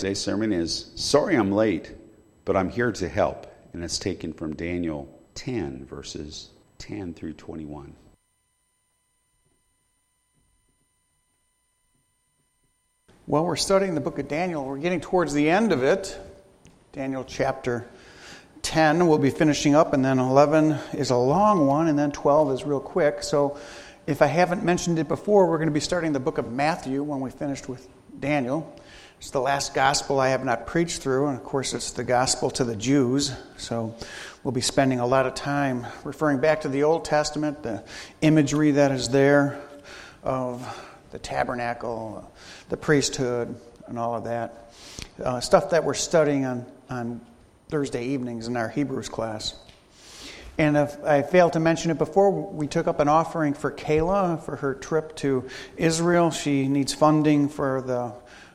Today's sermon is Sorry I'm late, but I'm here to help. And it's taken from Daniel 10, verses 10 through 21. Well, we're studying the book of Daniel. We're getting towards the end of it. Daniel chapter 10 we'll be finishing up, and then 11 is a long one, and then 12 is real quick. So, if I haven't mentioned it before, we're going to be starting the book of Matthew when we finished with Daniel. It's the last gospel I have not preached through, and of course, it's the gospel to the Jews. So we'll be spending a lot of time referring back to the Old Testament, the imagery that is there of the tabernacle, the priesthood, and all of that. Uh, stuff that we're studying on, on Thursday evenings in our Hebrews class. And if I failed to mention it before, we took up an offering for Kayla for her trip to Israel. She needs funding for the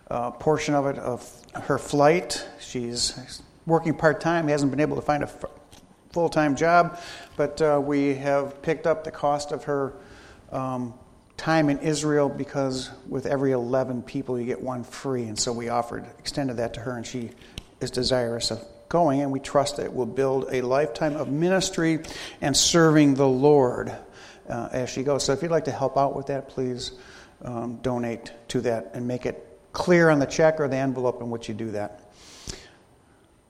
uh, portion of it of her flight. She's working part time, hasn't been able to find a f- full time job, but uh, we have picked up the cost of her um, time in Israel because with every 11 people you get one free. And so we offered, extended that to her, and she is desirous of going, and we trust that it will build a lifetime of ministry and serving the Lord uh, as she goes. So if you'd like to help out with that, please um, donate to that and make it clear on the check or the envelope in which you do that.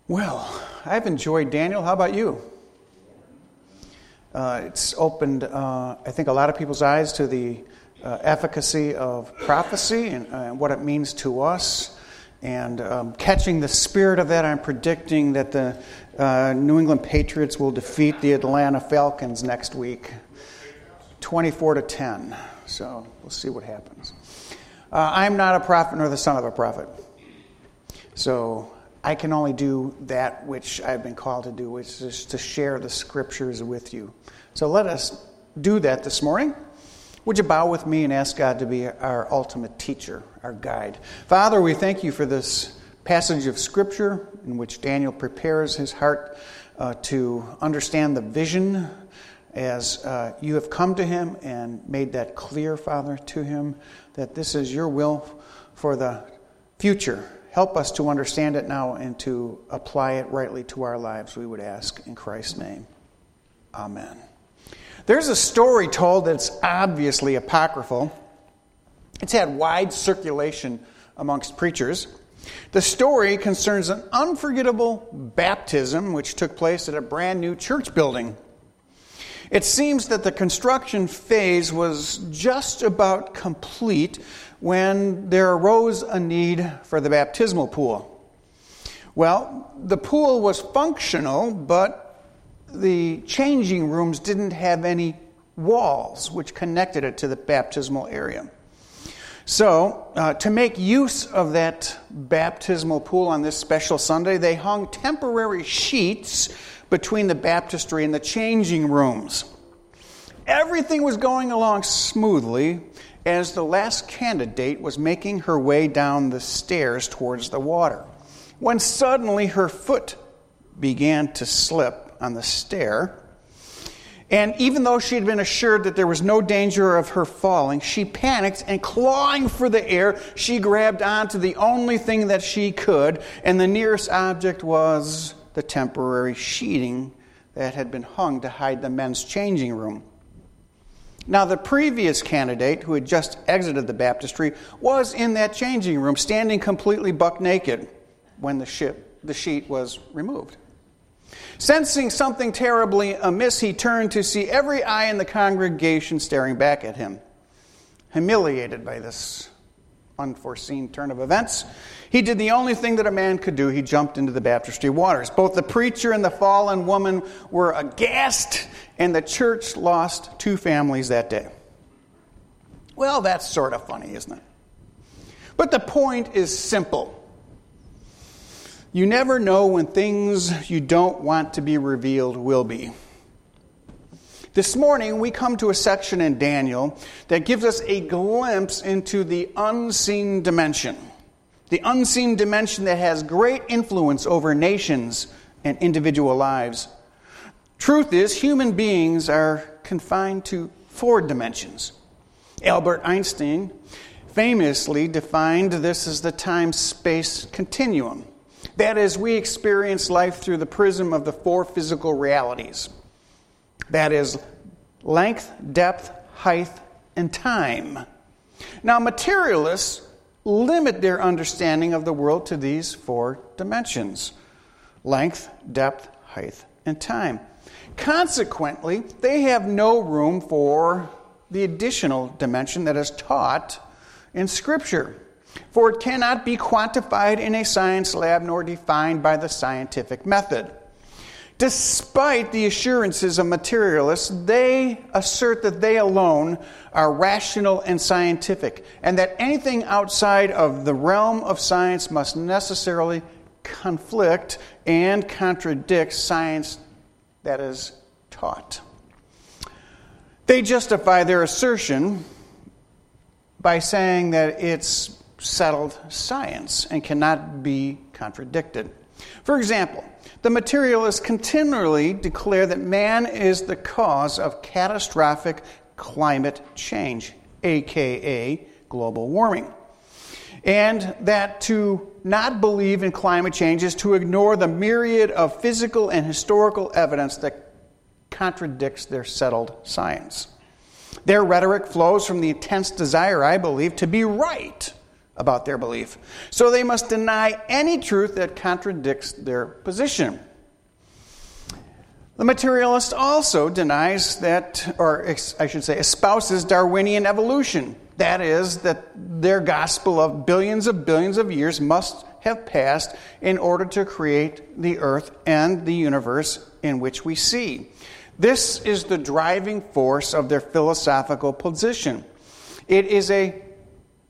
Well, I've enjoyed Daniel. How about you? Uh, it's opened, uh, I think, a lot of people's eyes to the uh, efficacy of prophecy and uh, what it means to us. And um, catching the spirit of that, I'm predicting that the uh, New England Patriots will defeat the Atlanta Falcons next week 24 to 10. So we'll see what happens. Uh, I'm not a prophet nor the son of a prophet. So I can only do that which I've been called to do, which is to share the scriptures with you. So let us do that this morning. Would you bow with me and ask God to be our ultimate teacher, our guide? Father, we thank you for this passage of scripture in which Daniel prepares his heart uh, to understand the vision as uh, you have come to him and made that clear, Father, to him, that this is your will for the future. Help us to understand it now and to apply it rightly to our lives, we would ask in Christ's name. Amen. There's a story told that's obviously apocryphal. It's had wide circulation amongst preachers. The story concerns an unforgettable baptism which took place at a brand new church building it seems that the construction phase was just about complete when there arose a need for the baptismal pool. Well, the pool was functional, but the changing rooms didn't have any walls which connected it to the baptismal area. So, uh, to make use of that baptismal pool on this special Sunday, they hung temporary sheets between the baptistry and the changing rooms. Everything was going along smoothly as the last candidate was making her way down the stairs towards the water, when suddenly her foot began to slip on the stair. And even though she had been assured that there was no danger of her falling, she panicked and clawing for the air, she grabbed onto the only thing that she could, and the nearest object was the temporary sheeting that had been hung to hide the men's changing room. Now, the previous candidate, who had just exited the baptistry, was in that changing room, standing completely buck naked when the, ship, the sheet was removed. Sensing something terribly amiss, he turned to see every eye in the congregation staring back at him. Humiliated by this unforeseen turn of events, he did the only thing that a man could do. He jumped into the baptistry waters. Both the preacher and the fallen woman were aghast, and the church lost two families that day. Well, that's sort of funny, isn't it? But the point is simple. You never know when things you don't want to be revealed will be. This morning, we come to a section in Daniel that gives us a glimpse into the unseen dimension the unseen dimension that has great influence over nations and individual lives. Truth is, human beings are confined to four dimensions. Albert Einstein famously defined this as the time space continuum. That is, we experience life through the prism of the four physical realities. That is, length, depth, height, and time. Now, materialists limit their understanding of the world to these four dimensions length, depth, height, and time. Consequently, they have no room for the additional dimension that is taught in Scripture. For it cannot be quantified in a science lab nor defined by the scientific method. Despite the assurances of materialists, they assert that they alone are rational and scientific, and that anything outside of the realm of science must necessarily conflict and contradict science that is taught. They justify their assertion by saying that it's settled science and cannot be contradicted. For example, the materialists continually declare that man is the cause of catastrophic climate change, aka global warming. And that to not believe in climate change is to ignore the myriad of physical and historical evidence that contradicts their settled science. Their rhetoric flows from the intense desire, I believe, to be right about their belief. So they must deny any truth that contradicts their position. The materialist also denies that, or I should say, espouses Darwinian evolution. That is, that their gospel of billions of billions of years must have passed in order to create the earth and the universe in which we see. This is the driving force of their philosophical position. It is a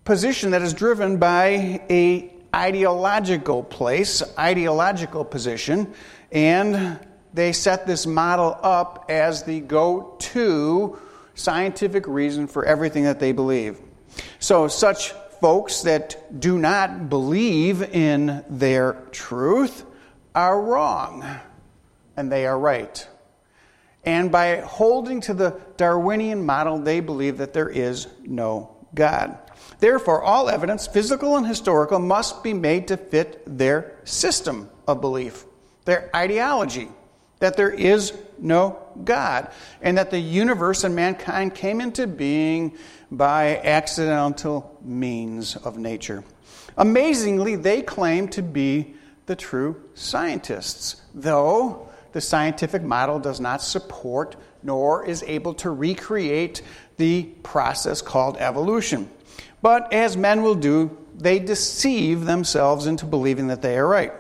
position that is driven by a ideological place, ideological position, and they set this model up as the go-to scientific reason for everything that they believe. So such folks that do not believe in their truth are wrong and they are right. And by holding to the Darwinian model, they believe that there is no God. Therefore, all evidence, physical and historical, must be made to fit their system of belief, their ideology, that there is no God, and that the universe and mankind came into being by accidental means of nature. Amazingly, they claim to be the true scientists, though the scientific model does not support nor is able to recreate the process called evolution. But as men will do, they deceive themselves into believing that they are right.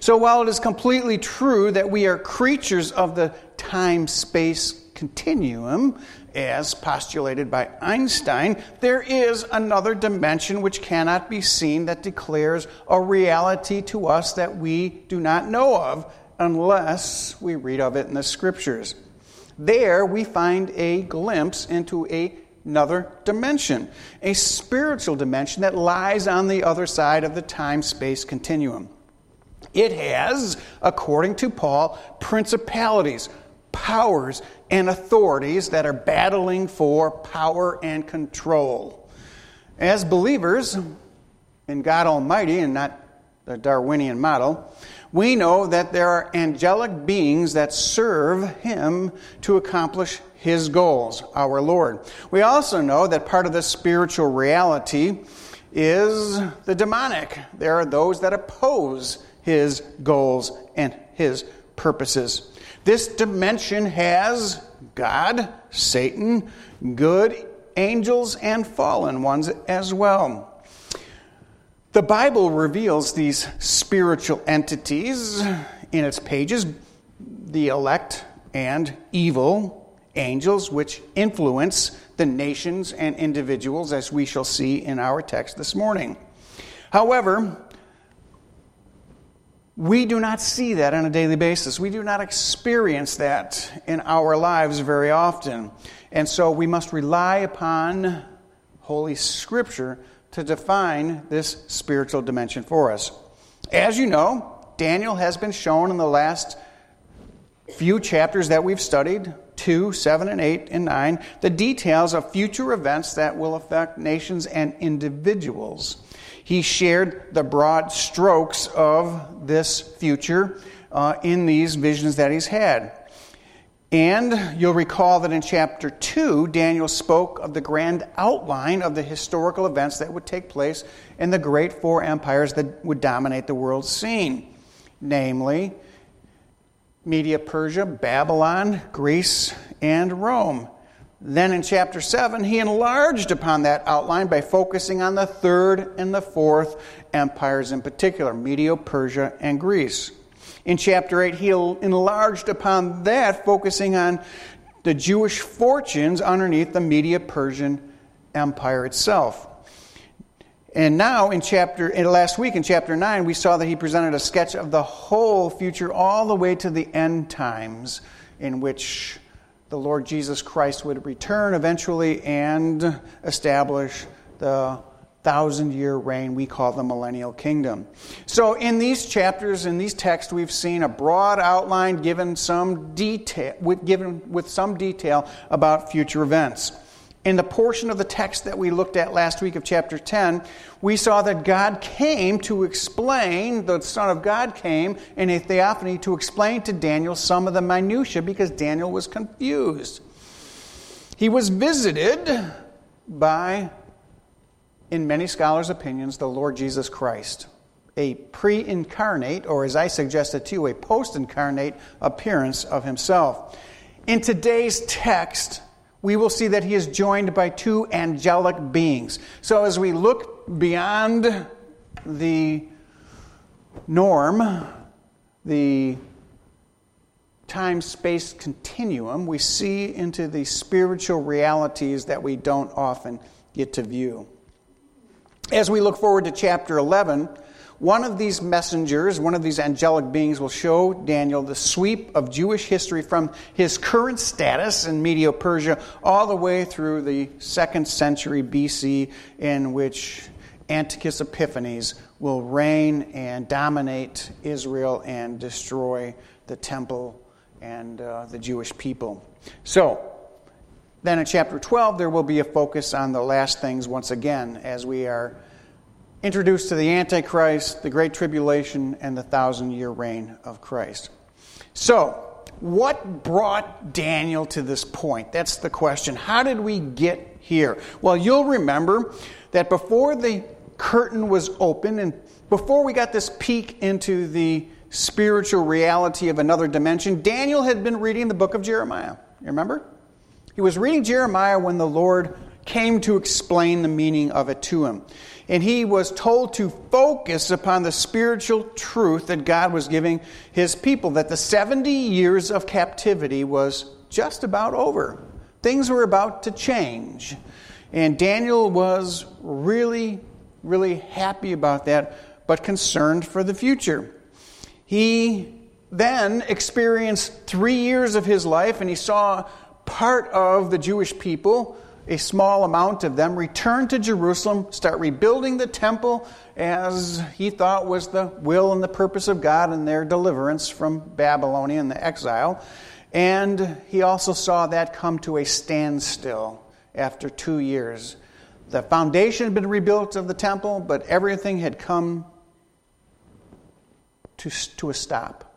So while it is completely true that we are creatures of the time space continuum, as postulated by Einstein, there is another dimension which cannot be seen that declares a reality to us that we do not know of, unless we read of it in the scriptures. There we find a glimpse into a, another dimension, a spiritual dimension that lies on the other side of the time space continuum. It has, according to Paul, principalities, powers, and authorities that are battling for power and control. As believers in God Almighty and not the Darwinian model, we know that there are angelic beings that serve him to accomplish his goals, our Lord. We also know that part of the spiritual reality is the demonic. There are those that oppose his goals and his purposes. This dimension has God, Satan, good angels, and fallen ones as well. The Bible reveals these spiritual entities in its pages, the elect and evil angels, which influence the nations and individuals, as we shall see in our text this morning. However, we do not see that on a daily basis. We do not experience that in our lives very often. And so we must rely upon Holy Scripture to define this spiritual dimension for us. As you know, Daniel has been shown in the last few chapters that we've studied 2, 7, and 8, and 9 the details of future events that will affect nations and individuals. He shared the broad strokes of this future uh, in these visions that he's had. And you'll recall that in chapter 2, Daniel spoke of the grand outline of the historical events that would take place in the great four empires that would dominate the world scene namely, Media Persia, Babylon, Greece, and Rome. Then in chapter 7, he enlarged upon that outline by focusing on the third and the fourth empires in particular, Media Persia and Greece. In chapter 8, he enlarged upon that, focusing on the Jewish fortunes underneath the Media Persian Empire itself. And now, in chapter, in last week in chapter 9, we saw that he presented a sketch of the whole future all the way to the end times, in which the Lord Jesus Christ would return eventually and establish the thousand year reign we call the millennial kingdom. So, in these chapters, in these texts, we've seen a broad outline given some detail, given with some detail about future events. In the portion of the text that we looked at last week of chapter 10, we saw that God came to explain, the Son of God came in a theophany to explain to Daniel some of the minutiae because Daniel was confused. He was visited by in many scholars' opinions, the Lord Jesus Christ, a pre incarnate, or as I suggested to you, a post incarnate appearance of himself. In today's text, we will see that he is joined by two angelic beings. So as we look beyond the norm, the time space continuum, we see into the spiritual realities that we don't often get to view. As we look forward to chapter 11, one of these messengers, one of these angelic beings, will show Daniel the sweep of Jewish history from his current status in Medio Persia all the way through the second century BC, in which Antiochus Epiphanes will reign and dominate Israel and destroy the temple and uh, the Jewish people. So, then in chapter 12, there will be a focus on the last things once again as we are introduced to the Antichrist, the Great Tribulation, and the thousand year reign of Christ. So, what brought Daniel to this point? That's the question. How did we get here? Well, you'll remember that before the curtain was open and before we got this peek into the spiritual reality of another dimension, Daniel had been reading the book of Jeremiah. You remember? He was reading Jeremiah when the Lord came to explain the meaning of it to him. And he was told to focus upon the spiritual truth that God was giving his people, that the 70 years of captivity was just about over. Things were about to change. And Daniel was really, really happy about that, but concerned for the future. He then experienced three years of his life, and he saw part of the Jewish people, a small amount of them, return to Jerusalem, start rebuilding the temple as he thought was the will and the purpose of God and their deliverance from Babylonia and the exile. And he also saw that come to a standstill after two years. The foundation had been rebuilt of the temple, but everything had come to, to a stop.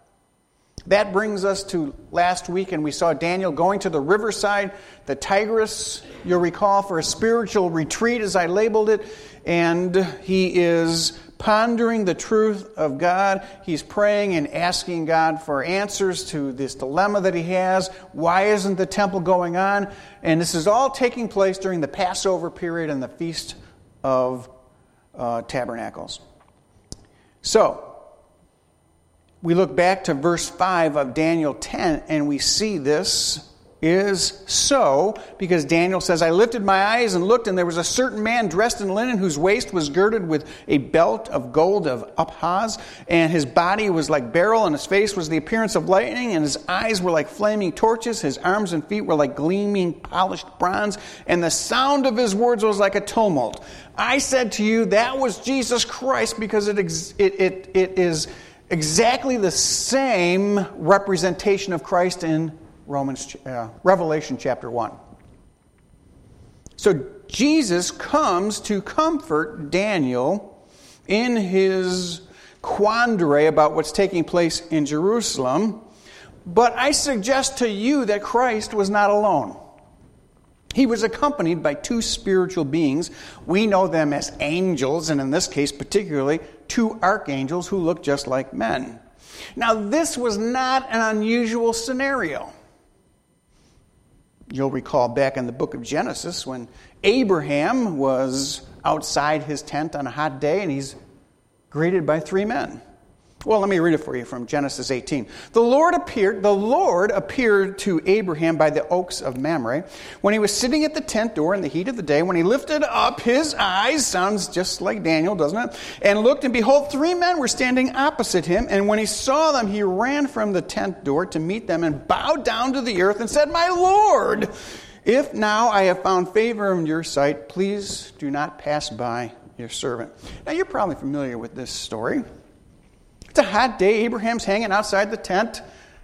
That brings us to last week, and we saw Daniel going to the riverside, the Tigris, you'll recall, for a spiritual retreat, as I labeled it. And he is pondering the truth of God. He's praying and asking God for answers to this dilemma that he has. Why isn't the temple going on? And this is all taking place during the Passover period and the Feast of uh, Tabernacles. So, we look back to verse 5 of Daniel 10 and we see this is so because Daniel says, I lifted my eyes and looked, and there was a certain man dressed in linen whose waist was girded with a belt of gold of Uphaz, and his body was like beryl, and his face was the appearance of lightning, and his eyes were like flaming torches, his arms and feet were like gleaming polished bronze, and the sound of his words was like a tumult. I said to you, that was Jesus Christ because it, it, it, it is exactly the same representation of Christ in Romans, uh, Revelation chapter 1. So Jesus comes to comfort Daniel in his quandary about what's taking place in Jerusalem. But I suggest to you that Christ was not alone. He was accompanied by two spiritual beings. We know them as angels, and in this case, particularly, two archangels who look just like men. Now, this was not an unusual scenario. You'll recall back in the book of Genesis when Abraham was outside his tent on a hot day and he's greeted by three men. Well, let me read it for you from Genesis 18. The Lord appeared, the Lord appeared to Abraham by the oaks of Mamre when he was sitting at the tent door in the heat of the day. When he lifted up his eyes, sounds just like Daniel, doesn't it? And looked, and behold, three men were standing opposite him. And when he saw them, he ran from the tent door to meet them and bowed down to the earth and said, My Lord, if now I have found favor in your sight, please do not pass by your servant. Now, you're probably familiar with this story. It's a hot day. Abraham's hanging outside the tent,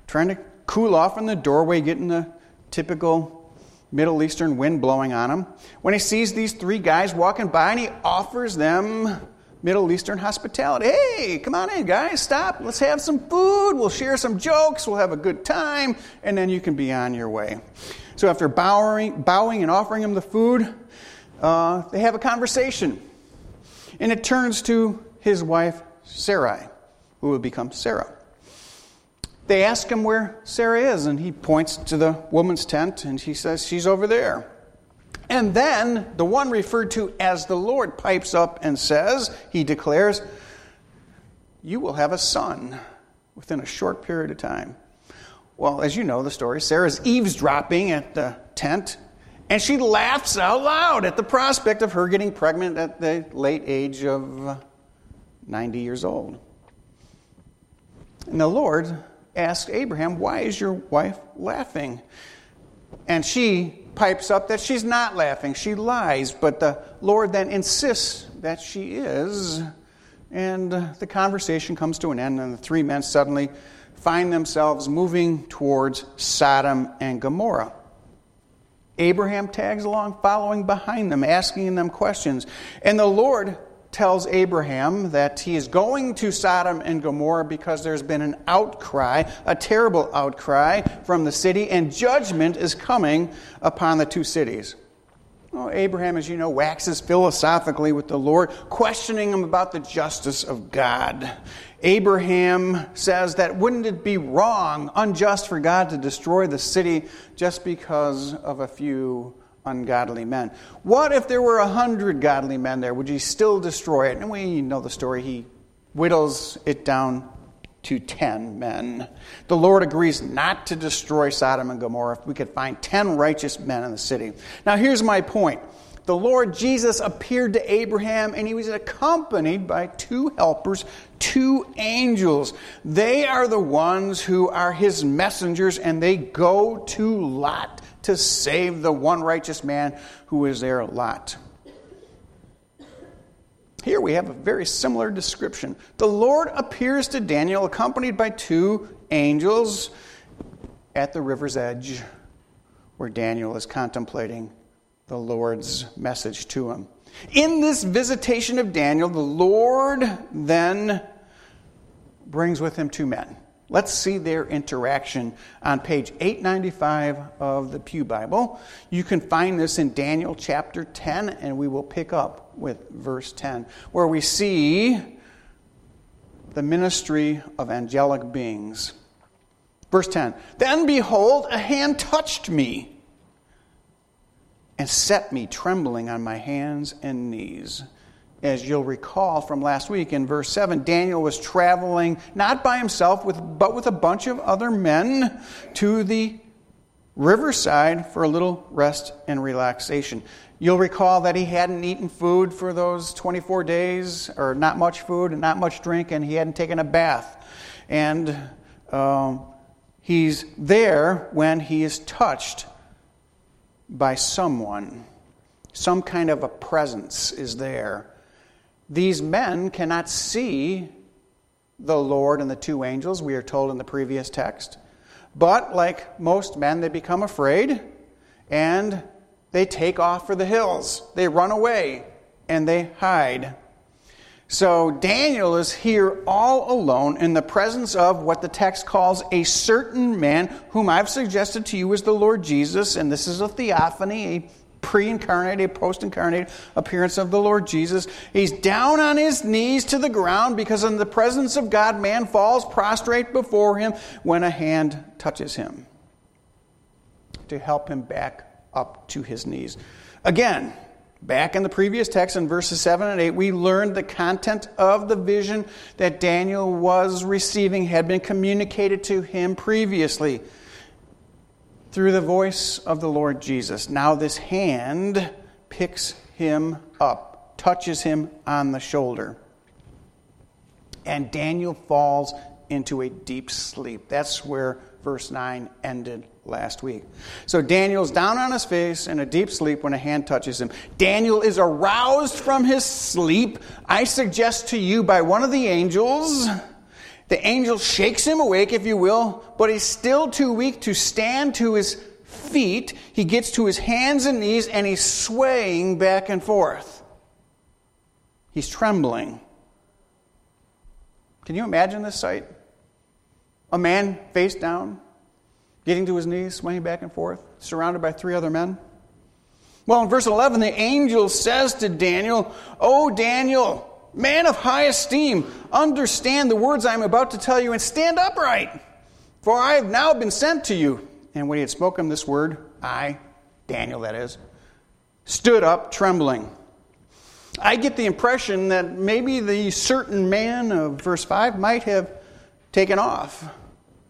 trying to cool off in the doorway, getting the typical Middle Eastern wind blowing on him. When he sees these three guys walking by, and he offers them Middle Eastern hospitality. Hey, come on in, guys, stop. Let's have some food. We'll share some jokes. We'll have a good time, and then you can be on your way. So after bowing, bowing and offering him the food, uh, they have a conversation. And it turns to his wife, Sarai who would become Sarah. They ask him where Sarah is, and he points to the woman's tent, and she says, She's over there. And then the one referred to as the Lord pipes up and says, He declares, You will have a son within a short period of time. Well, as you know the story, Sarah's eavesdropping at the tent, and she laughs out loud at the prospect of her getting pregnant at the late age of 90 years old. And the Lord asked Abraham, Why is your wife laughing? And she pipes up that she's not laughing, she lies. But the Lord then insists that she is. And the conversation comes to an end, and the three men suddenly find themselves moving towards Sodom and Gomorrah. Abraham tags along, following behind them, asking them questions. And the Lord tells Abraham that he is going to Sodom and Gomorrah because there's been an outcry, a terrible outcry from the city, and judgment is coming upon the two cities. Well, Abraham, as you know, waxes philosophically with the Lord, questioning him about the justice of God. Abraham says that wouldn't it be wrong, unjust for God to destroy the city just because of a few ungodly men. What if there were a hundred godly men there? Would you still destroy it? And we know the story. He whittles it down to 10 men. The Lord agrees not to destroy Sodom and Gomorrah if we could find 10 righteous men in the city. Now, here's my point. The Lord Jesus appeared to Abraham and he was accompanied by two helpers, two angels. They are the ones who are his messengers and they go to Lot to save the one righteous man who is there, Lot. Here we have a very similar description. The Lord appears to Daniel accompanied by two angels at the river's edge where Daniel is contemplating the Lord's message to him. In this visitation of Daniel, the Lord then brings with him two men. Let's see their interaction on page 895 of the Pew Bible. You can find this in Daniel chapter 10, and we will pick up with verse 10, where we see the ministry of angelic beings. Verse 10 Then behold, a hand touched me and set me trembling on my hands and knees as you'll recall from last week in verse 7, Daniel was traveling not by himself, with, but with a bunch of other men to the riverside for a little rest and relaxation. You'll recall that he hadn't eaten food for those 24 days, or not much food and not much drink, and he hadn't taken a bath. And um, he's there when he is touched by someone. Some kind of a presence is there these men cannot see the Lord and the two angels, we are told in the previous text, But like most men, they become afraid and they take off for the hills. They run away and they hide. So Daniel is here all alone in the presence of what the text calls a certain man, whom I've suggested to you is the Lord Jesus, and this is a theophany, a pre incarnate, a post incarnate appearance of the Lord Jesus. He's down on his knees to the ground because, in the presence of God, man falls prostrate before him when a hand touches him to help him back up to his knees. Again, Back in the previous text in verses 7 and 8, we learned the content of the vision that Daniel was receiving had been communicated to him previously through the voice of the Lord Jesus. Now, this hand picks him up, touches him on the shoulder, and Daniel falls into a deep sleep. That's where verse 9 ended last week. So Daniel's down on his face in a deep sleep when a hand touches him. Daniel is aroused from his sleep, I suggest to you, by one of the angels. The angel shakes him awake, if you will, but he's still too weak to stand to his feet. He gets to his hands and knees and he's swaying back and forth. He's trembling. Can you imagine this sight? A man face down, getting to his knees, swaying back and forth, surrounded by three other men. Well, in verse 11, the angel says to Daniel, Oh, Daniel, man of high esteem, understand the words I am about to tell you and stand upright, for I have now been sent to you. And when he had spoken this word, I, Daniel that is, stood up trembling. I get the impression that maybe the certain man of verse 5 might have taken off.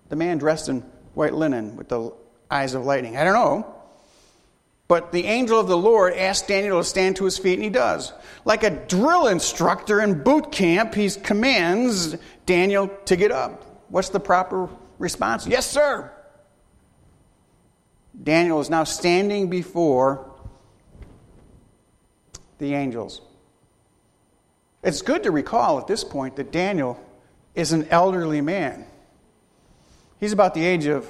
The man dressed in white linen with the eyes of lightning. I don't know. But the angel of the Lord asked Daniel to stand to his feet, and he does. Like a drill instructor in boot camp, he commands Daniel to get up. What's the proper response? Yes, sir. Daniel is now standing before the angels. It's good to recall at this point that Daniel is an elderly man. He's about the age of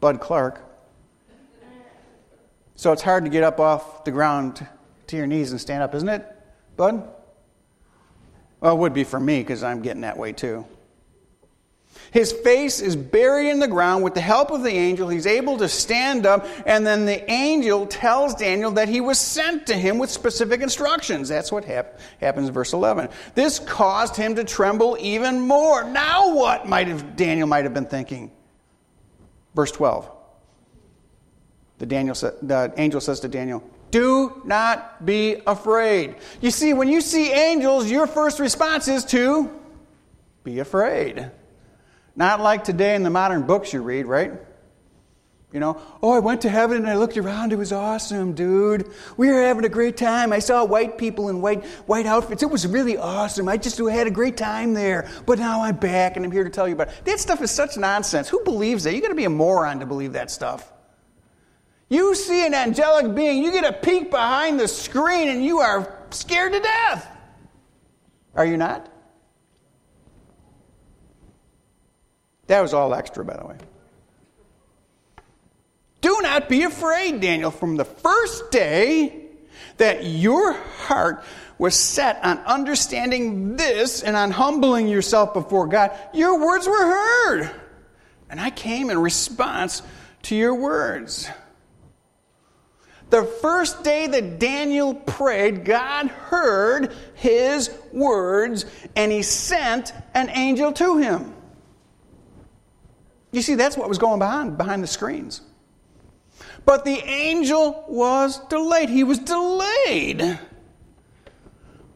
Bud Clark. So it's hard to get up off the ground to your knees and stand up, isn't it, Bud? Well, it would be for me because I'm getting that way too. His face is buried in the ground. With the help of the angel, he's able to stand up, and then the angel tells Daniel that he was sent to him with specific instructions. That's what hap- happens in verse 11. This caused him to tremble even more. Now, what might have Daniel might have been thinking? Verse 12. The, Daniel the angel says to Daniel, Do not be afraid. You see, when you see angels, your first response is to be afraid. Not like today in the modern books you read, right? You know, oh, I went to heaven and I looked around. It was awesome, dude. We were having a great time. I saw white people in white, white outfits. It was really awesome. I just had a great time there. But now I'm back and I'm here to tell you about it. That stuff is such nonsense. Who believes that? you got to be a moron to believe that stuff. You see an angelic being, you get a peek behind the screen and you are scared to death. Are you not? That was all extra, by the way. Do not be afraid, Daniel, from the first day that your heart was set on understanding this and on humbling yourself before God, your words were heard. And I came in response to your words. The first day that Daniel prayed, God heard his words and he sent an angel to him. You see, that's what was going on behind the screens. But the angel was delayed. He was delayed.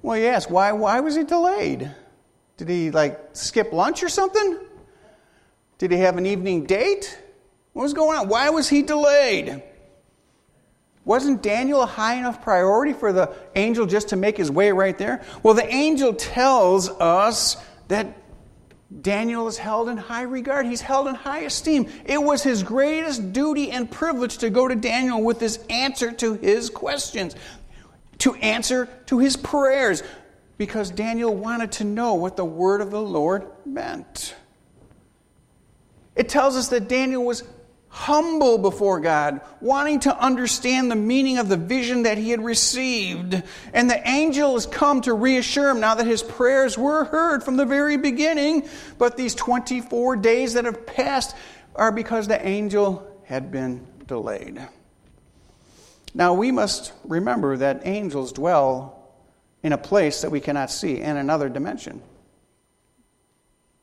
Well, you ask, why, why was he delayed? Did he, like, skip lunch or something? Did he have an evening date? What was going on? Why was he delayed? Wasn't Daniel a high enough priority for the angel just to make his way right there? Well, the angel tells us that Daniel is held in high regard. He's held in high esteem. It was his greatest duty and privilege to go to Daniel with this answer to his questions, to answer to his prayers, because Daniel wanted to know what the word of the Lord meant. It tells us that Daniel was humble before God, wanting to understand the meaning of the vision that he had received. And the angel has come to reassure him now that his prayers were heard from the very beginning. But these 24 days that have passed are because the angel had been delayed. Now, we must remember that angels dwell in a place that we cannot see in another dimension.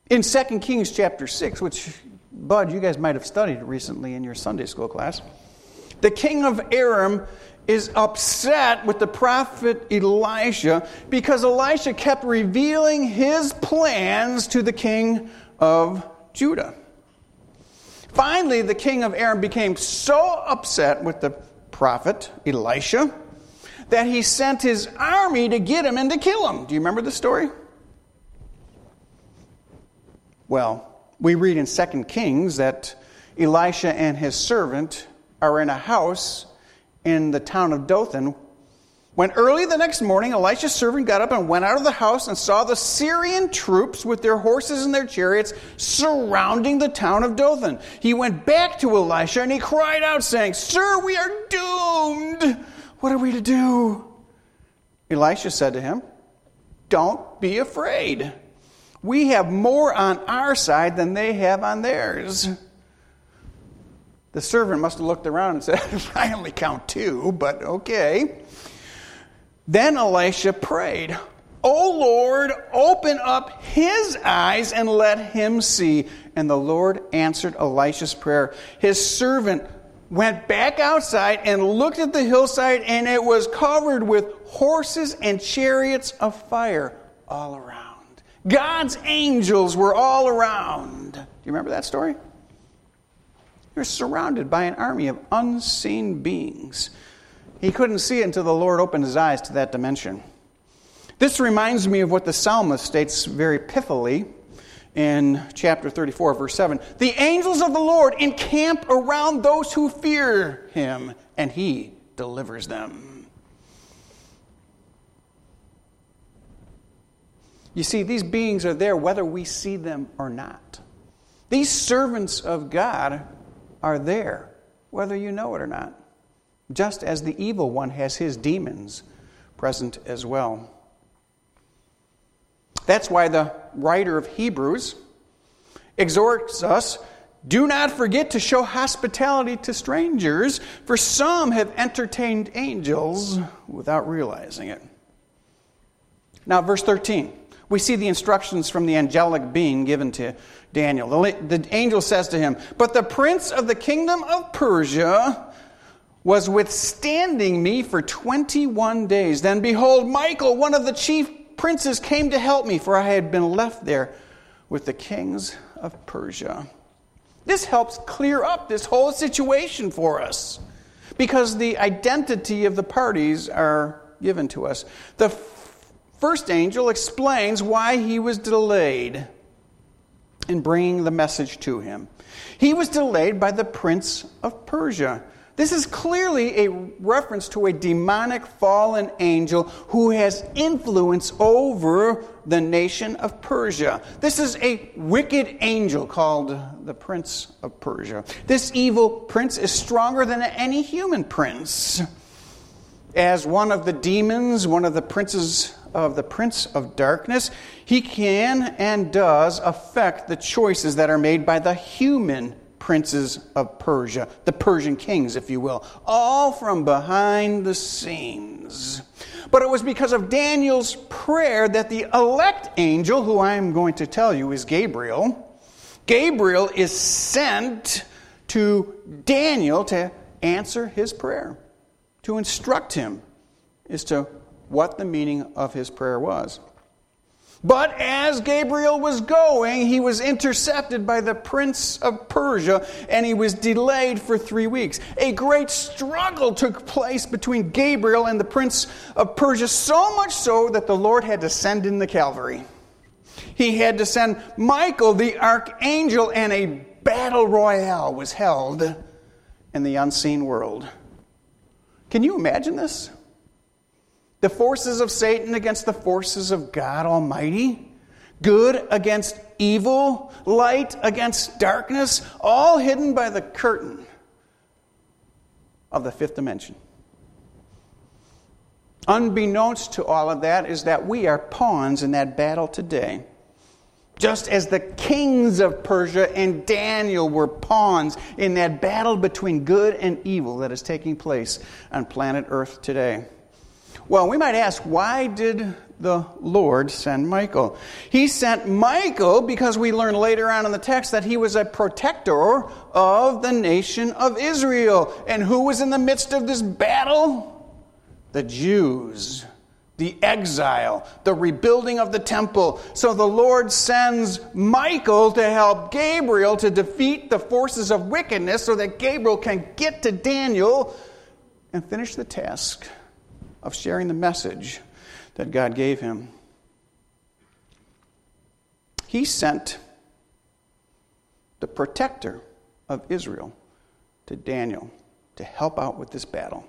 In 2 Kings chapter 6, which Bud, you guys might have studied recently in your Sunday school class. The king of Aram is upset with the prophet Elisha because Elisha kept revealing his plans to the king of Judah. Finally, the king of Aram became so upset with the prophet Elisha that he sent his army to get him and to kill him. Do you remember the story? Well, we read in 2 Kings that Elisha and his servant are in a house in the town of Dothan. When early the next morning, Elisha's servant got up and went out of the house and saw the Syrian troops with their horses and their chariots surrounding the town of Dothan. He went back to Elisha and he cried out, saying, Sir, we are doomed. What are we to do? Elisha said to him, Don't be afraid. We have more on our side than they have on theirs. The servant must have looked around and said, I only count two, but okay. Then Elisha prayed, O Lord, open up his eyes and let him see. And the Lord answered Elisha's prayer. His servant went back outside and looked at the hillside, and it was covered with horses and chariots of fire all around. God's angels were all around. Do you remember that story? You're surrounded by an army of unseen beings. He couldn't see it until the Lord opened his eyes to that dimension. This reminds me of what the psalmist states very pithily in chapter 34, verse 7. The angels of the Lord encamp around those who fear him, and he delivers them. You see, these beings are there whether we see them or not. These servants of God are there whether you know it or not, just as the evil one has his demons present as well. That's why the writer of Hebrews exhorts us do not forget to show hospitality to strangers, for some have entertained angels without realizing it. Now, verse 13 we see the instructions from the angelic being given to Daniel. The, the, angel says to him, But the prince of the kingdom of Persia was withstanding me for 21 days. Then behold, Michael, one of the chief princes, came to help me, for I had been left there with the kings of Persia. This helps clear up this whole situation for us because the identity of the parties are given to us. The First angel explains why he was delayed in bringing the message to him. He was delayed by the prince of Persia. This is clearly a reference to a demonic fallen angel who has influence over the nation of Persia. This is a wicked angel called the Prince of Persia. This evil prince is stronger than any human prince. As one of the demons, one of the princes of the prince of darkness, he can and does affect the choices that are made by the human princes of Persia, the Persian kings, if you will, all from behind the scenes. But it was because of Daniel's prayer that the elect angel, who I am going to tell you is Gabriel, Gabriel is sent to Daniel to answer his prayer, to instruct him as to what the meaning of his prayer was. But as Gabriel was going, he was intercepted by the prince of Persia and he was delayed for three weeks. A great struggle took place between Gabriel and the prince of Persia, so much so that the Lord had to send in the cavalry. He had to send Michael, the archangel, and a battle royale was held in the unseen world. Can you imagine this? The forces of Satan against the forces of God Almighty. good against evil, light against darkness, all hidden by the curtain of the fifth dimension. Unbeknownst to all of that is that we are pawns in that battle today. Just as the kings of Persia and Daniel were pawns in that battle between good and evil that is taking place on planet Earth today. Well, we might ask, why did the Lord send Michael? He sent Michael because we learn later on in the text that he was a protector of the nation of Israel. And who was in the midst of this battle? The Jews the exile, the rebuilding of the temple. So the Lord sends Michael to help Gabriel to defeat the forces of wickedness so that Gabriel can get to Daniel and finish the task of sharing the message that God gave him. He sent the protector of Israel to Daniel to help out with this battle.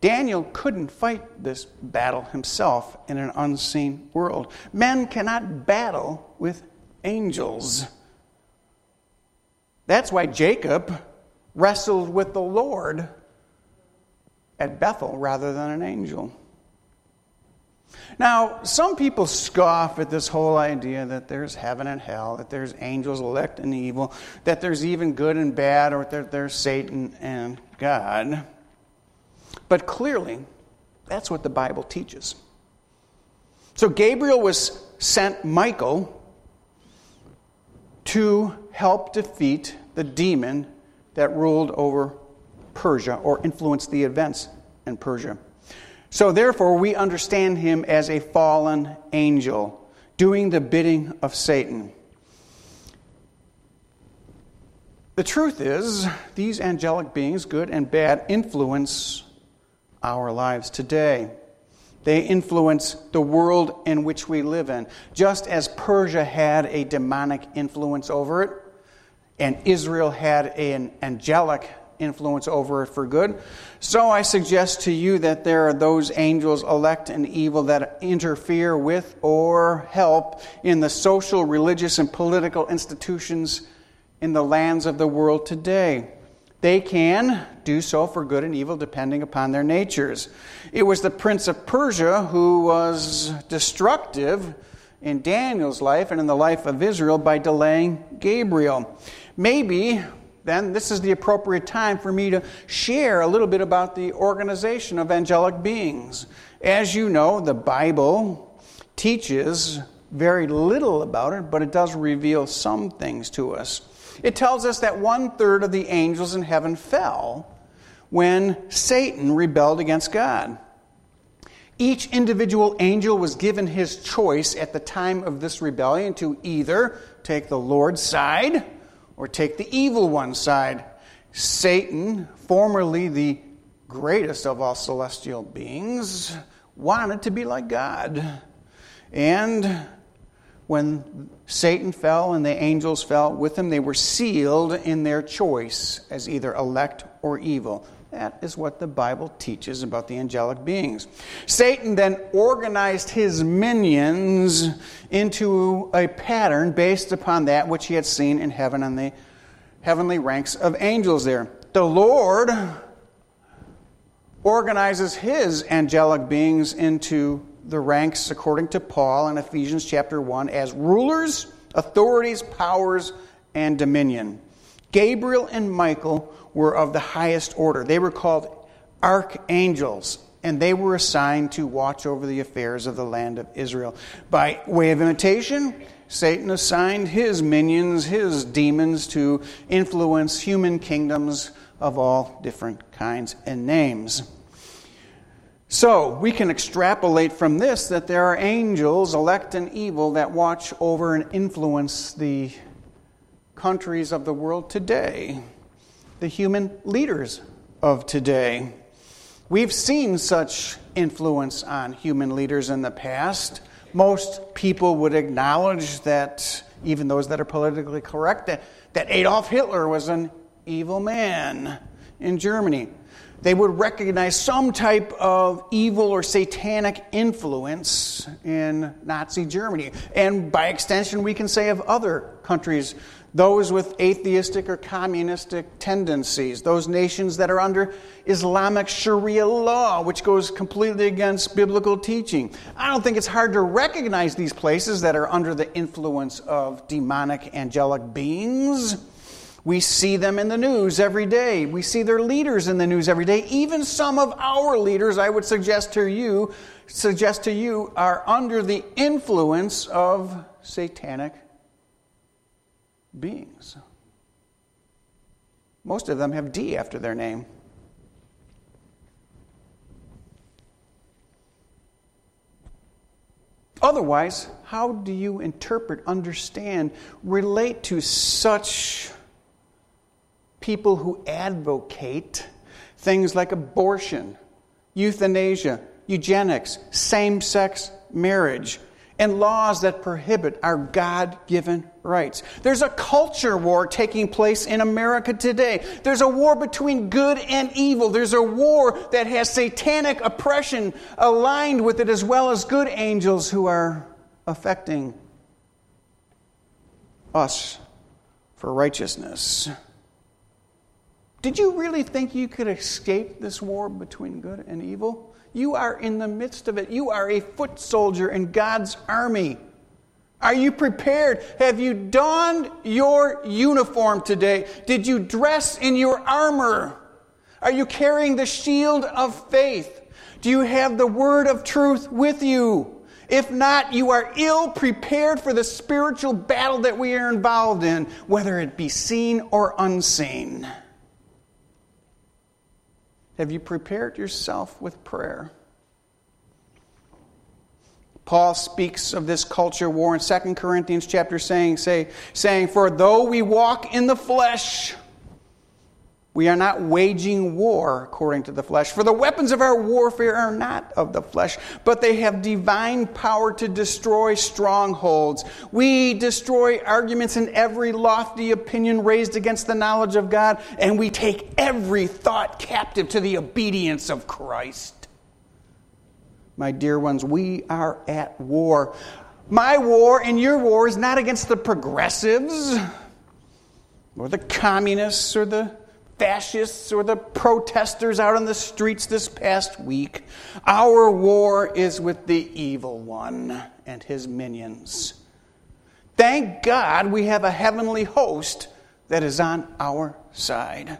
Daniel couldn't fight this battle himself in an unseen world. Men cannot battle with angels. That's why Jacob wrestled with the Lord at Bethel rather than an angel. Now, some people scoff at this whole idea that there's heaven and hell, that there's angels elect and evil, that there's even good and bad, or that there's Satan and God. But clearly, that's what the Bible teaches. So Gabriel was sent Michael to help defeat the demon that ruled over Persia or influenced the events in Persia. So therefore, we understand him as a fallen angel doing the bidding of Satan. The truth is, these angelic beings, good and bad, influence our lives today. They influence the world in which we live in. Just as Persia had a demonic influence over it, and Israel had an angelic influence over it for good, so I suggest to you that there are those angels, elect and evil, that interfere with or help in the social, religious, and political institutions in the lands of the world today. They can do so for good and evil depending upon their natures. It was the prince of Persia who was destructive in Daniel's life and in the life of Israel by delaying Gabriel. Maybe then this is the appropriate time for me to share a little bit about the organization of angelic beings. As you know, the Bible teaches very little about it, but it does reveal some things to us. It tells us that one third of the angels in heaven fell when Satan rebelled against God. Each individual angel was given his choice at the time of this rebellion to either take the Lord's side or take the evil one's side. Satan, formerly the greatest of all celestial beings, wanted to be like God. And when Satan fell and the angels fell with him, they were sealed in their choice as either elect or evil. That is what the Bible teaches about the angelic beings. Satan then organized his minions into a pattern based upon that which he had seen in heaven and the heavenly ranks of angels there. The Lord organizes his angelic beings into the ranks, according to Paul in Ephesians chapter 1, as rulers, authorities, powers, and dominion. Gabriel and Michael were of the highest order. They were called archangels, and they were assigned to watch over the affairs of the land of Israel. By way of imitation, Satan assigned his minions, his demons, to influence human kingdoms of all different kinds and names. So, we can extrapolate from this that there are angels, elect and evil, that watch over and influence the countries of the world today, the human leaders of today. We've seen such influence on human leaders in the past. Most people would acknowledge that, even those that are politically correct, that, that Adolf Hitler was an evil man in Germany. They would recognize some type of evil or satanic influence in Nazi Germany. And by extension, we can say of other countries, those with atheistic or communistic tendencies, those nations that are under Islamic Sharia law, which goes completely against biblical teaching. I don't think it's hard to recognize these places that are under the influence of demonic angelic beings. We see them in the news every day. We see their leaders in the news every day. Even some of our leaders, I would suggest to you, suggest to you, are under the influence of satanic beings. Most of them have D after their name. Otherwise, how do you interpret, understand, relate to such people who advocate things like abortion, euthanasia, eugenics, same sex marriage, and laws that prohibit our God given rights. There's a culture war taking place in America today. There's a war between good and evil. There's a war that has satanic oppression aligned with it, as well as good angels who are affecting us for righteousness. Did you really think you could escape this war between good and evil? You are in the midst of it. You are a foot soldier in God's army. Are you prepared? Have you donned your uniform today? Did you dress in your armor? Are you carrying the shield of faith? Do you have the word of truth with you? If not, you are ill prepared for the spiritual battle that we are involved in, whether it be seen or unseen. Have you prepared yourself with prayer? Paul speaks of this culture war in 2 Corinthians chapter saying, say, saying, For though we walk in the flesh, we are not waging war according to the flesh. For the weapons of our warfare are not of the flesh, but they have divine power to destroy strongholds. We destroy arguments and every lofty opinion raised against the knowledge of God, and we take every thought captive to the obedience of Christ. My dear ones, we are at war. My war and your war is not against the progressives or the communists or the fascists or the protesters out on the streets this past week. Our war is with the evil one and his minions. Thank God we have a heavenly host that is on our side.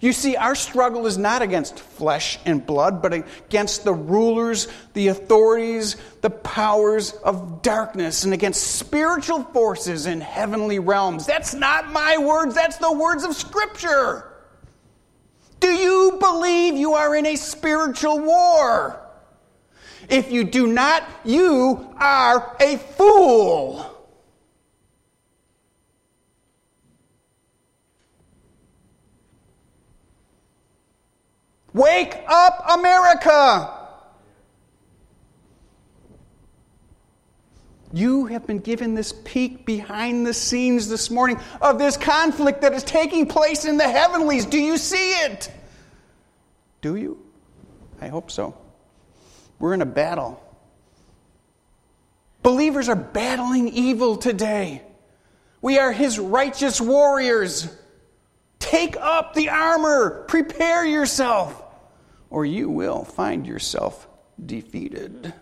You see, our struggle is not against flesh and blood, but against the rulers, the authorities, the powers of darkness, and against spiritual forces in heavenly realms. That's not my words, that's the words of Scripture. Do you believe you are in a spiritual war? If you do not, you are a fool. Wake up, America! You have been given this peek behind the scenes this morning of this conflict that is taking place in the heavenlies. Do you see it? Do you? I hope so. We're in a battle. Believers are battling evil today. We are his righteous warriors. Take up the armor, prepare yourself, or you will find yourself defeated.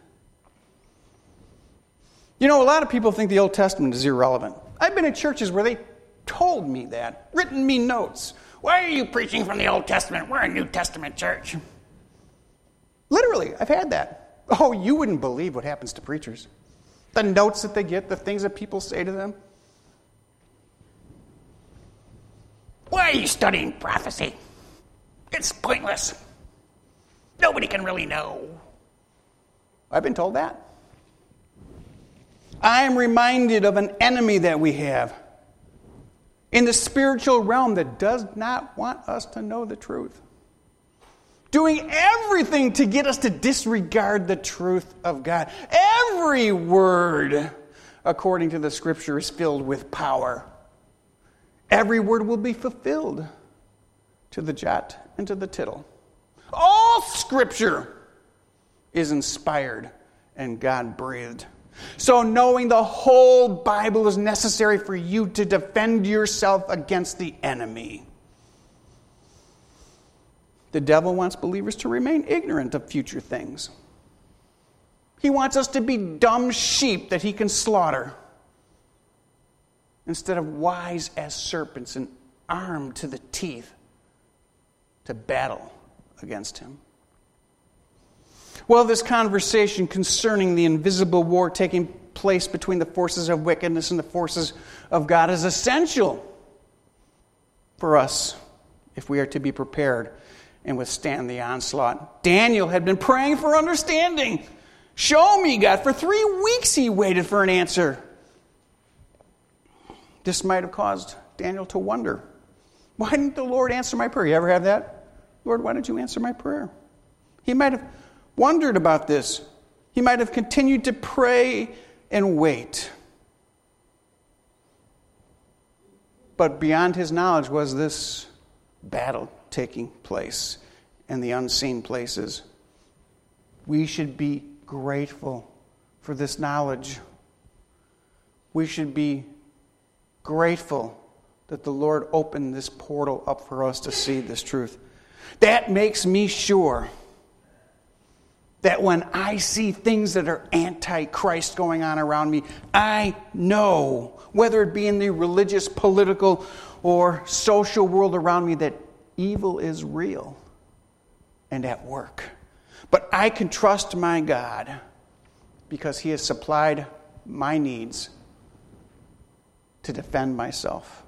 You know, a lot of people think the Old Testament is irrelevant. I've been in churches where they told me that, written me notes. Why are you preaching from the Old Testament? We're a New Testament church. Literally, I've had that. Oh, you wouldn't believe what happens to preachers. The notes that they get, the things that people say to them. Why are you studying prophecy? It's pointless. Nobody can really know. I've been told that. I am reminded of an enemy that we have in the spiritual realm that does not want us to know the truth. Doing everything to get us to disregard the truth of God. Every word, according to the scripture, is filled with power. Every word will be fulfilled to the jot and to the tittle. all scripture is inspired and God breathed. So, knowing the whole Bible is necessary for you to defend yourself against the enemy. The devil wants believers to remain ignorant of future things. He wants us to be dumb sheep that he can slaughter instead of wise as serpents and armed to the teeth to battle against him. Well, this conversation concerning the invisible war taking place between the forces of wickedness and the forces of God is essential for us if we are to be prepared and withstand the onslaught. Daniel had been praying for understanding. Show me, God. For three weeks he waited for an answer. This might have caused Daniel to wonder why didn't the Lord answer my prayer? You ever have that? Lord, why didn't you answer my prayer? He might have wondered about this. He might have continued to pray and wait. But beyond his knowledge was this battle taking place in the unseen places. We should be grateful for this knowledge. We should be grateful that the Lord opened this portal up for us to see this truth. That makes me sure that when I see things that are anti Christ going on around me, I know, whether it be in the religious, political, or social world around me, that evil is real and at work. But I can trust my God because He has supplied my needs to defend myself.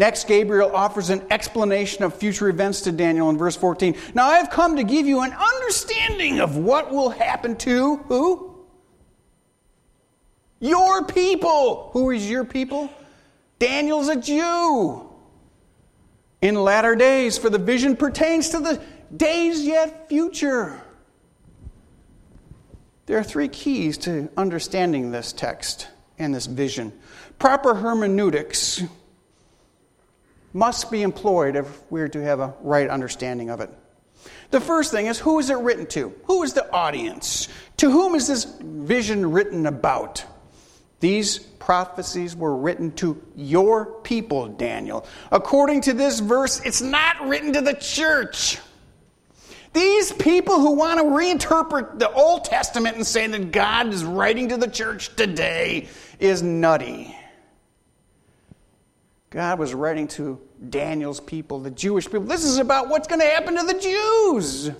Next, Gabriel offers an explanation of future events to Daniel in verse 14. Now, I have come to give you an understanding of what will happen to who? Your people. Who is your people? Daniel's a Jew. In latter days, for the vision pertains to the days yet future. There are three keys to understanding this text and this vision. Proper hermeneutics must be employed if we're to have a right understanding of it. The first thing is who is it written to? Who is the audience? To whom is this vision written about? These prophecies were written to your people, Daniel. According to this verse, it's not written to the church. These people who want to reinterpret the Old Testament and say that God is writing to the church today is nutty. God was writing to Daniel's people, the Jewish people. This is about what's going to happen to the Jews.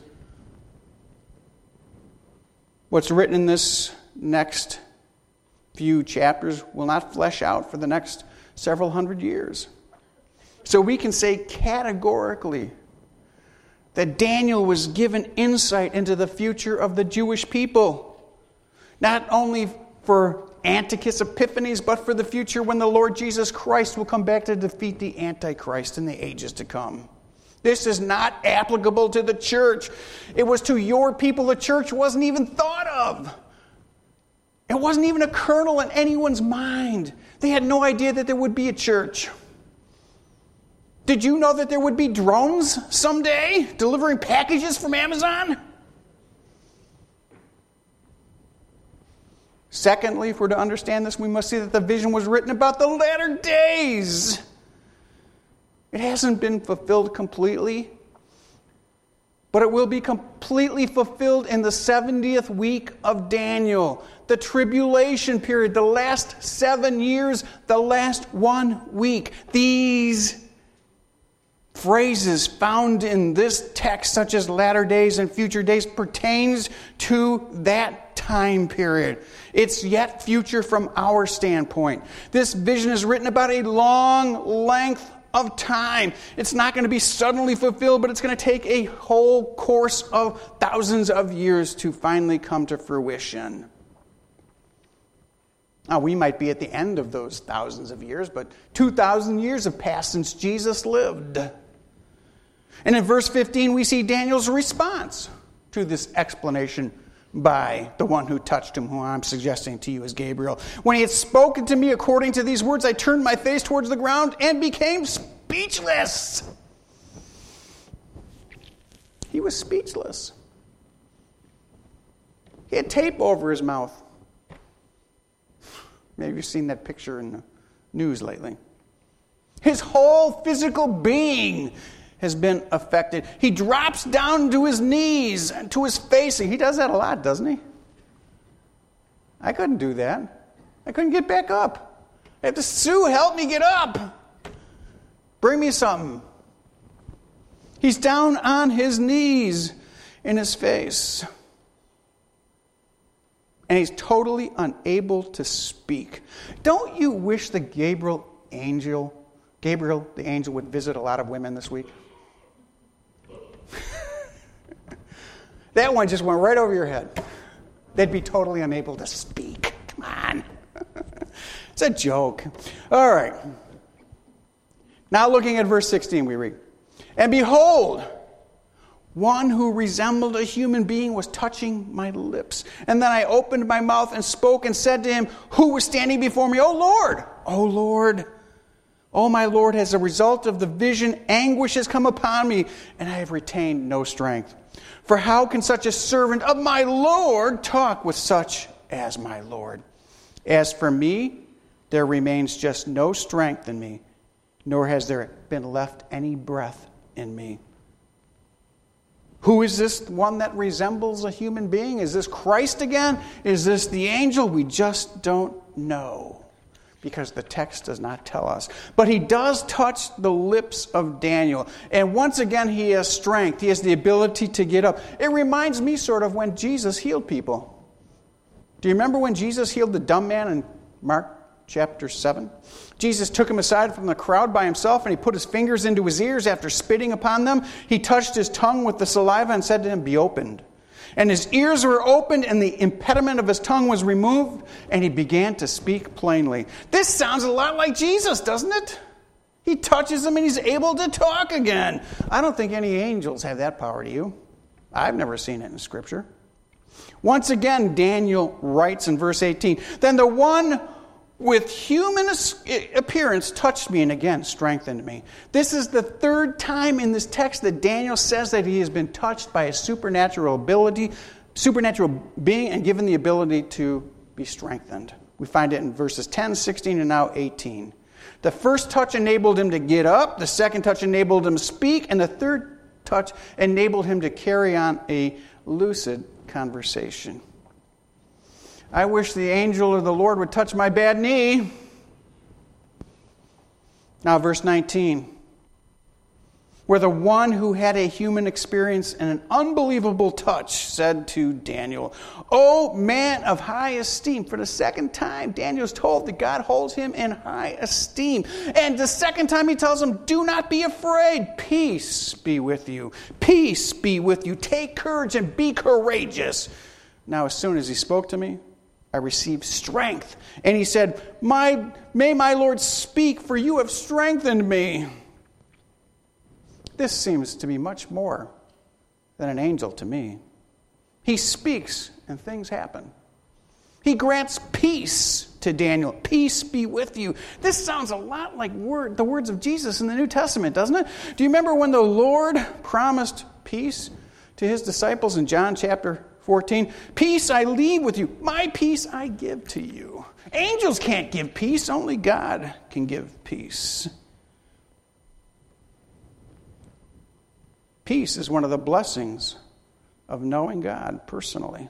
What's written in this next few chapters will not flesh out for the next several hundred years. So we can say categorically that Daniel was given insight into the future of the Jewish people, not only for Antiochus Epiphanes, but for the future when the Lord Jesus Christ will come back to defeat the Antichrist in the ages to come. This is not applicable to the church. It was to your people the church wasn't even thought of. It wasn't even a kernel in anyone's mind. They had no idea that there would be a church. Did you know that there would be drones someday delivering packages from Amazon? Secondly, if we're to understand this, we must see that the vision was written about the latter days. It hasn't been fulfilled completely, but it will be completely fulfilled in the 70th week of Daniel, the tribulation period, the last seven years, the last one week. These phrases found in this text, such as latter days and future days, pertains to that time period. It's yet future from our standpoint. This vision is written about a long length of time. It's not going to be suddenly fulfilled, but it's going to take a whole course of thousands of years to finally come to fruition. Now, we might be at the end of those thousands of years, but 2,000 years have passed since Jesus lived. And in verse 15, we see Daniel's response to this explanation by the one who touched him, who I'm suggesting to you is Gabriel. When he had spoken to me according to these words, I turned my face towards the ground and became speechless. he was speechless. He had tape over his mouth. Maybe you've seen that picture in the news lately. His whole physical being has been affected. He drops down to his knees and to his face. He does that a lot, doesn't he? I couldn't do that. I couldn't get back up. I have to Sue, help me get up. Bring me something. He's down on his knees in his face. And he's totally unable to speak. Don't you wish the Gabriel angel, Gabriel the angel, would visit a lot of women this week? That one just went right over your head. They'd be totally unable to speak. Come on. it's a joke. All right. Now, looking at verse 16, we read And behold, one who resembled a human being was touching my lips. And then I opened my mouth and spoke and said to him, Who was standing before me? Oh Lord, oh Lord. Oh, my Lord, as a result of the vision, anguish has come upon me, and I have retained no strength. For how can such a servant of my Lord talk with such as my Lord? As for me, there remains just no strength in me, nor has there been left any breath in me. Who is this one that resembles a human being? Is this Christ again? Is this the angel? We just don't know because the text does not tell us. But he does touch the lips of Daniel. And once again, he has strength, he has the ability to get up. It reminds me sort of when Jesus healed people. Do you remember when Jesus healed the dumb man in Mark chapter 7? Jesus took him aside from the crowd by himself and he put his fingers into his ears after spitting upon them. He touched his tongue with the saliva and said to him, Be opened. And his ears were opened, and the impediment of his tongue was removed, and he began to speak plainly. This sounds a lot like Jesus, doesn't it? He touches him and he's able to talk again. I don't think any angels have that power, to you? I've never seen it in Scripture. Once again, Daniel writes in verse 18 Then the one with human appearance touched me and again strengthened me. This is the third time in this text that Daniel says that he has been touched by a supernatural ability, supernatural being, and given the ability to be strengthened. We find it in verses 10, 16, and now 18. The first touch enabled him to get up, the second touch enabled him to speak, and the third touch enabled him to carry on a lucid conversation. I wish the angel of the Lord would touch my bad knee. Now, verse 19. Where the one who had a human experience and an unbelievable touch said to Daniel, O man of high esteem. For the second time, Daniel is told that God holds him in high esteem. And the second time, he tells him, Do not be afraid. Peace be with you. Peace be with you. Take courage and be courageous. Now, as soon as he spoke to me, I received strength. And he said, my, May my Lord speak, for you have strengthened me. This seems to be much more than an angel to me. He speaks, and things happen. He grants peace to Daniel. Peace be with you. This sounds a lot like word, the words of Jesus in the New Testament, doesn't it? Do you remember when the Lord promised peace to his disciples in John chapter 14 Peace I leave with you, my peace I give to you. Angels can't give peace, only God can give peace. Peace is one of the blessings of knowing God personally.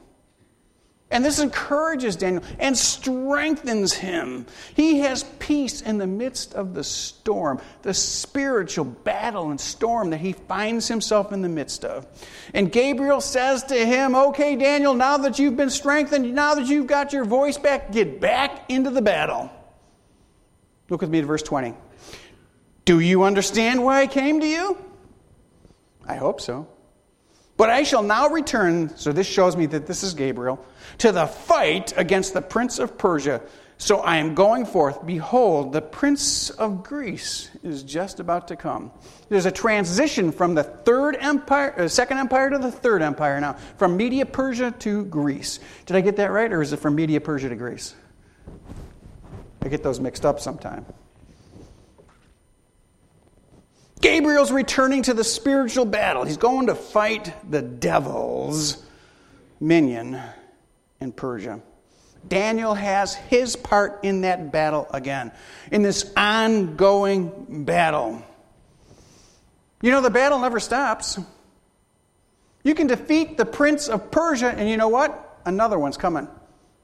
And this encourages Daniel and strengthens him. He has peace in the midst of the storm, the spiritual battle and storm that he finds himself in the midst of. And Gabriel says to him, Okay, Daniel, now that you've been strengthened, now that you've got your voice back, get back into the battle. Look with me at verse 20. Do you understand why I came to you? I hope so. But I shall now return, so this shows me that this is Gabriel, to the fight against the prince of Persia. So I am going forth. Behold, the prince of Greece is just about to come. There's a transition from the third empire, uh, second empire to the third empire now, from Media Persia to Greece. Did I get that right, or is it from Media Persia to Greece? I get those mixed up sometime. Gabriel's returning to the spiritual battle. He's going to fight the devil's minion in Persia. Daniel has his part in that battle again, in this ongoing battle. You know, the battle never stops. You can defeat the prince of Persia, and you know what? Another one's coming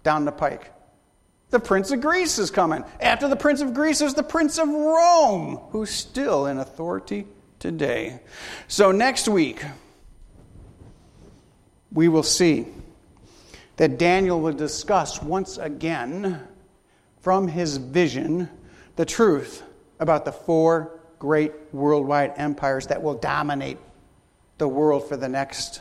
down the pike. The prince of Greece is coming. After the prince of Greece, there's the prince of Rome, who's still in authority today. So next week, we will see that Daniel will discuss once again from his vision the truth about the four great worldwide empires that will dominate the world for the next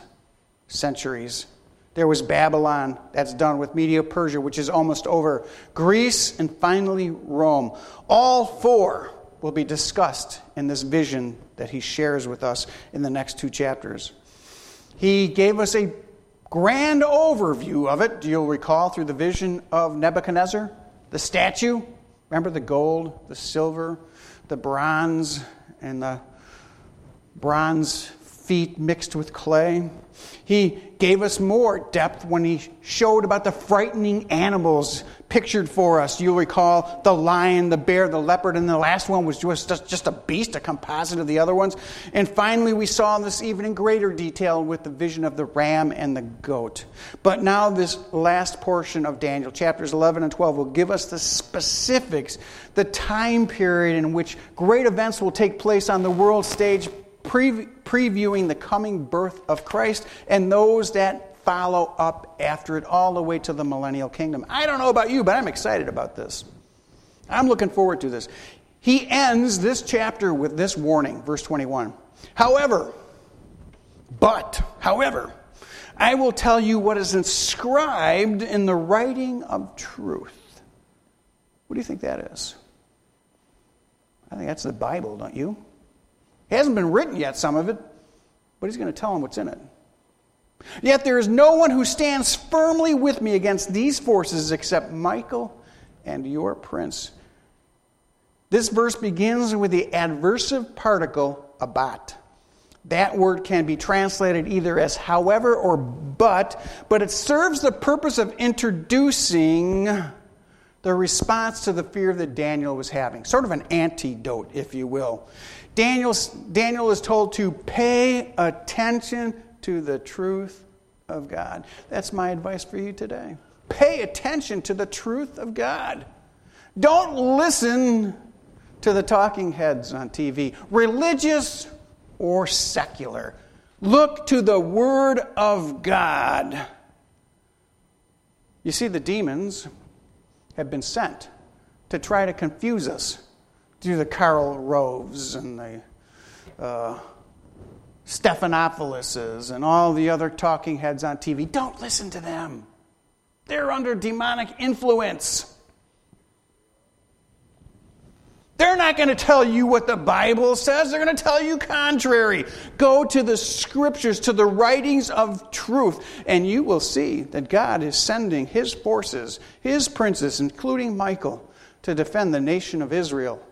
centuries. There was Babylon, that's done with Media Persia, which is almost over, Greece, and finally Rome. All four will be discussed in this vision that he shares with us in the next two chapters. He gave us a grand overview of it. Do you recall through the vision of Nebuchadnezzar? The statue? Remember the gold, the silver, the bronze, and the bronze feet mixed with clay. He gave us more depth when he showed about the frightening animals pictured for us. You'll recall the lion, the bear, the leopard, and the last one was just, just a beast, a composite of the other ones. And finally, we saw this even in greater detail with the vision of the ram and the goat. But now, this last portion of Daniel, chapters 11 and 12, will give us the specifics, the time period in which great events will take place on the world stage pre- previewing the coming birth of Christ and those that follow up after it, all the way to the millennial kingdom. I don't know about you, but I'm excited about this. I'm looking forward to this. He ends this chapter with this warning, verse 21. However, but, however, I will tell you what is inscribed in the writing of truth. What do you think that is? I think that's the Bible, don't you? It hasn't been written yet, some of it, but he's going to tell them what's in it. Yet there is no one who stands firmly with me against these forces except Michael and your prince. This verse begins with the adversive particle abat. That word can be translated either as however or but, but it serves the purpose of introducing the response to the fear that Daniel was having, sort of an antidote, if you will. Daniel, Daniel is told to pay attention to the truth of God. That's my advice for you today. Pay attention to the truth of God. Don't listen to the talking heads on TV, religious or secular. Look to the Word of God. You see, the demons have been sent to try to confuse us through the Karl Roves and the uh, and all the other talking heads on TV. Don't listen to them. They're under demonic influence. They're not going to tell you what the Bible says. They're going to tell you contrary. Go to the scriptures, to the writings of truth, and you will see that God is sending his forces, his princes, including Michael, to defend the nation of Israel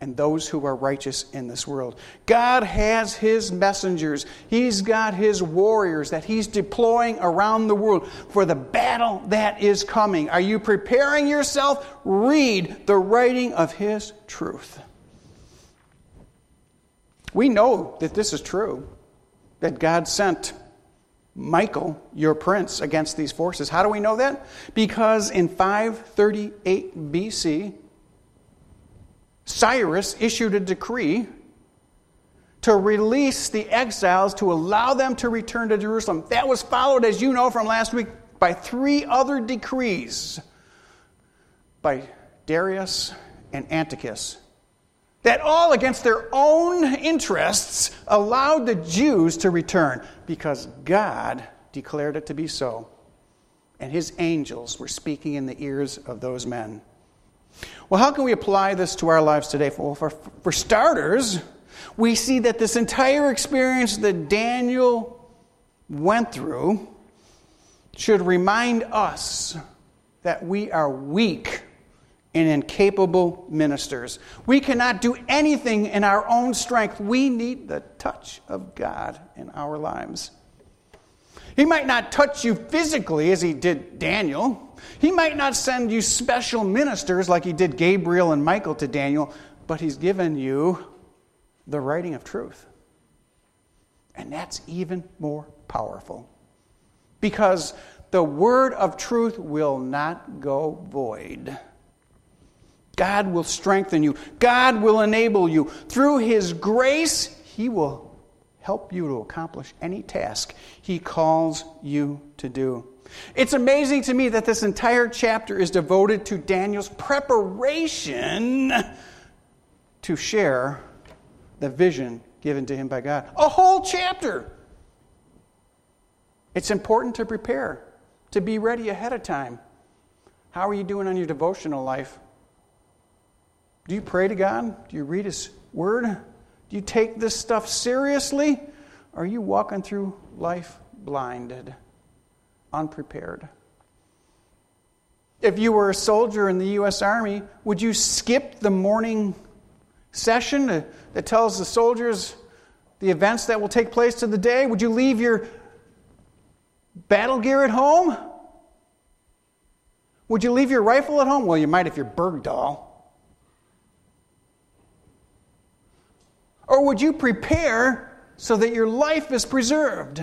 and those who are righteous in this world. God has His messengers, He's got His warriors that He's deploying around the world for the battle that is coming. Are you preparing yourself? Read the writing of His truth. We know that this is true, that God sent Michael, your prince, against these forces. How do we know that? Because in 538 BC, Cyrus issued a decree to release the exiles to allow them to return to Jerusalem. That was followed, as you know from last week, by three other decrees by Darius and Antiochus that all against their own interests allowed the Jews to return because God declared it to be so. And his angels were speaking in the ears of those men. Well, how can we apply this to our lives today? Well, for, for starters, we see that this entire experience that Daniel went through should remind us that we are weak and incapable ministers. We cannot do anything in our own strength. We need the touch of God in our lives. He might not touch you physically as he did Daniel. He might not send you special ministers like he did Gabriel and Michael to Daniel, but he's given you the writing of truth. And that's even more powerful. Because the word of truth will not go void. God will strengthen you. God will enable you. Through His grace, He will help you to accomplish any task He calls you to do. It's amazing to me that this entire chapter is devoted to Daniel's preparation to share the vision given to him by God. A whole chapter. It's important to prepare, to be ready ahead of time. How are you doing on your devotional life? Do you pray to God? Do you read His Word? Do you take this stuff seriously? Or are you walking through life blinded, unprepared? If you were a soldier in the U.S. Army, would you skip the morning session that tells the soldiers the events that will take place to the day? Would you leave your battle gear at home? Would you leave your rifle at home? Well, you might if you're Bergdahl. Or would you prepare so that your life is preserved?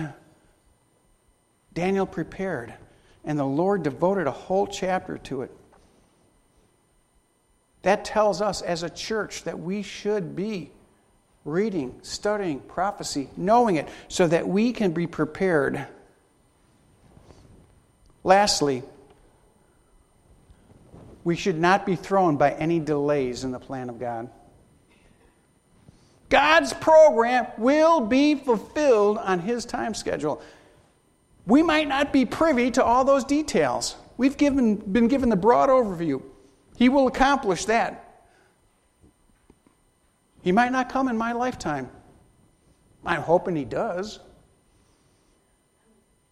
Daniel prepared, and the Lord devoted a whole chapter to it. That tells us as a church that we should be reading, studying prophecy, knowing it, so that we can be prepared. Lastly, we should not be thrown by any delays in the plan of God. God's program will be fulfilled on His time schedule. We might not be privy to all those details. We've given, been given the broad overview. He will accomplish that. He might not come in my lifetime. I'm hoping He does.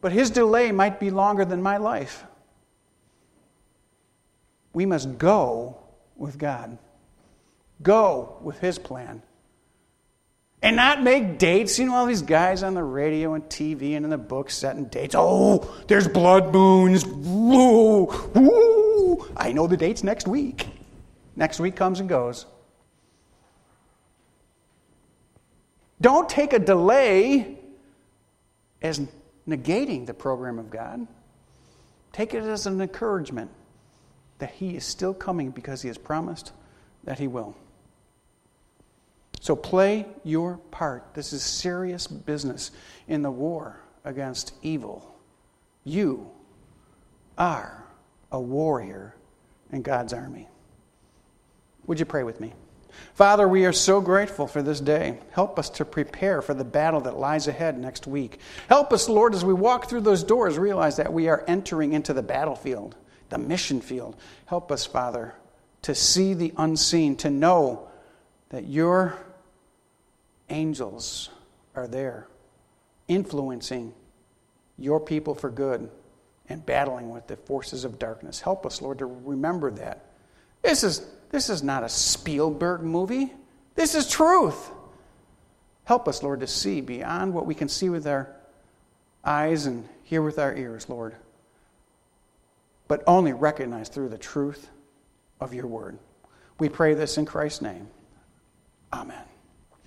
But His delay might be longer than my life. We must go with God, go with His plan and not make dates. You know, all these guys on the radio and TV and in the books setting dates. Oh, there's blood moons. Woo, woo. I know the dates next week. Next week comes and goes. Don't take a delay as negating the program of God. Take it as an encouragement that He is still coming because He has promised that He will. So play your part. This is serious business in the war against evil. You are a warrior in God's army. Would you pray with me? Father, we are so grateful for this day. Help us to prepare for the battle that lies ahead next week. Help us, Lord, as we walk through those doors, realize that we are entering into the battlefield, the mission field. Help us, Father, to see the unseen, to know that your angels are there influencing your people for good and battling with the forces of darkness. Help us, Lord, to remember that. This is, this is not a Spielberg movie, this is truth. Help us, Lord, to see beyond what we can see with our eyes and hear with our ears, Lord, but only recognize through the truth of your word. We pray this in Christ's name. Amen.